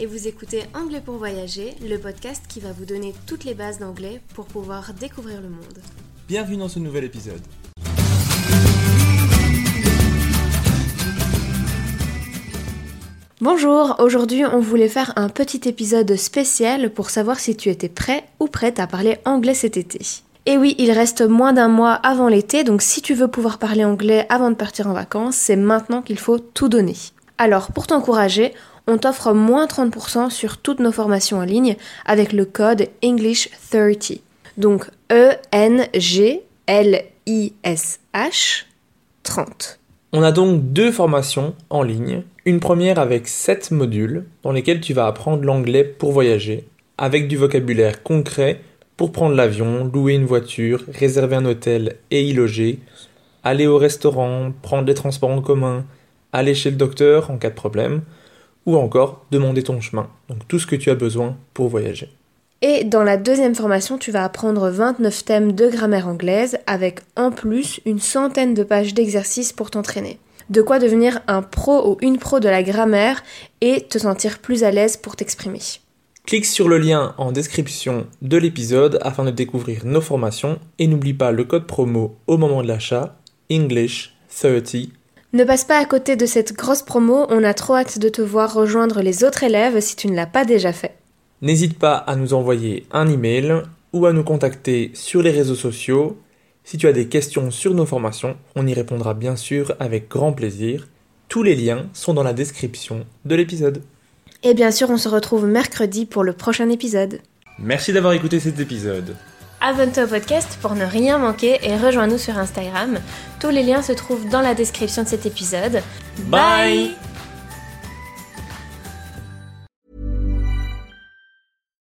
Et vous écoutez Anglais pour voyager, le podcast qui va vous donner toutes les bases d'anglais pour pouvoir découvrir le monde. Bienvenue dans ce nouvel épisode. Bonjour, aujourd'hui on voulait faire un petit épisode spécial pour savoir si tu étais prêt ou prête à parler anglais cet été. Et oui, il reste moins d'un mois avant l'été, donc si tu veux pouvoir parler anglais avant de partir en vacances, c'est maintenant qu'il faut tout donner. Alors, pour t'encourager, on t'offre moins 30% sur toutes nos formations en ligne avec le code English30. Donc E E-N-G-L-I-S-H 30. On a donc deux formations en ligne. Une première avec 7 modules dans lesquels tu vas apprendre l'anglais pour voyager, avec du vocabulaire concret pour prendre l'avion, louer une voiture, réserver un hôtel et y loger, aller au restaurant, prendre les transports en commun, aller chez le docteur en cas de problème, ou encore demander ton chemin. Donc tout ce que tu as besoin pour voyager. Et dans la deuxième formation, tu vas apprendre 29 thèmes de grammaire anglaise avec en plus une centaine de pages d'exercices pour t'entraîner. De quoi devenir un pro ou une pro de la grammaire et te sentir plus à l'aise pour t'exprimer. Clique sur le lien en description de l'épisode afin de découvrir nos formations et n'oublie pas le code promo au moment de l'achat English30 Ne passe pas à côté de cette grosse promo, on a trop hâte de te voir rejoindre les autres élèves si tu ne l'as pas déjà fait. N'hésite pas à nous envoyer un email ou à nous contacter sur les réseaux sociaux. Si tu as des questions sur nos formations, on y répondra bien sûr avec grand plaisir. Tous les liens sont dans la description de l'épisode. Et bien sûr, on se retrouve mercredi pour le prochain épisode. Merci d'avoir écouté cet épisode. Abonne-toi au podcast pour ne rien manquer et rejoins-nous sur Instagram. Tous les liens se trouvent dans la description de cet épisode. Bye.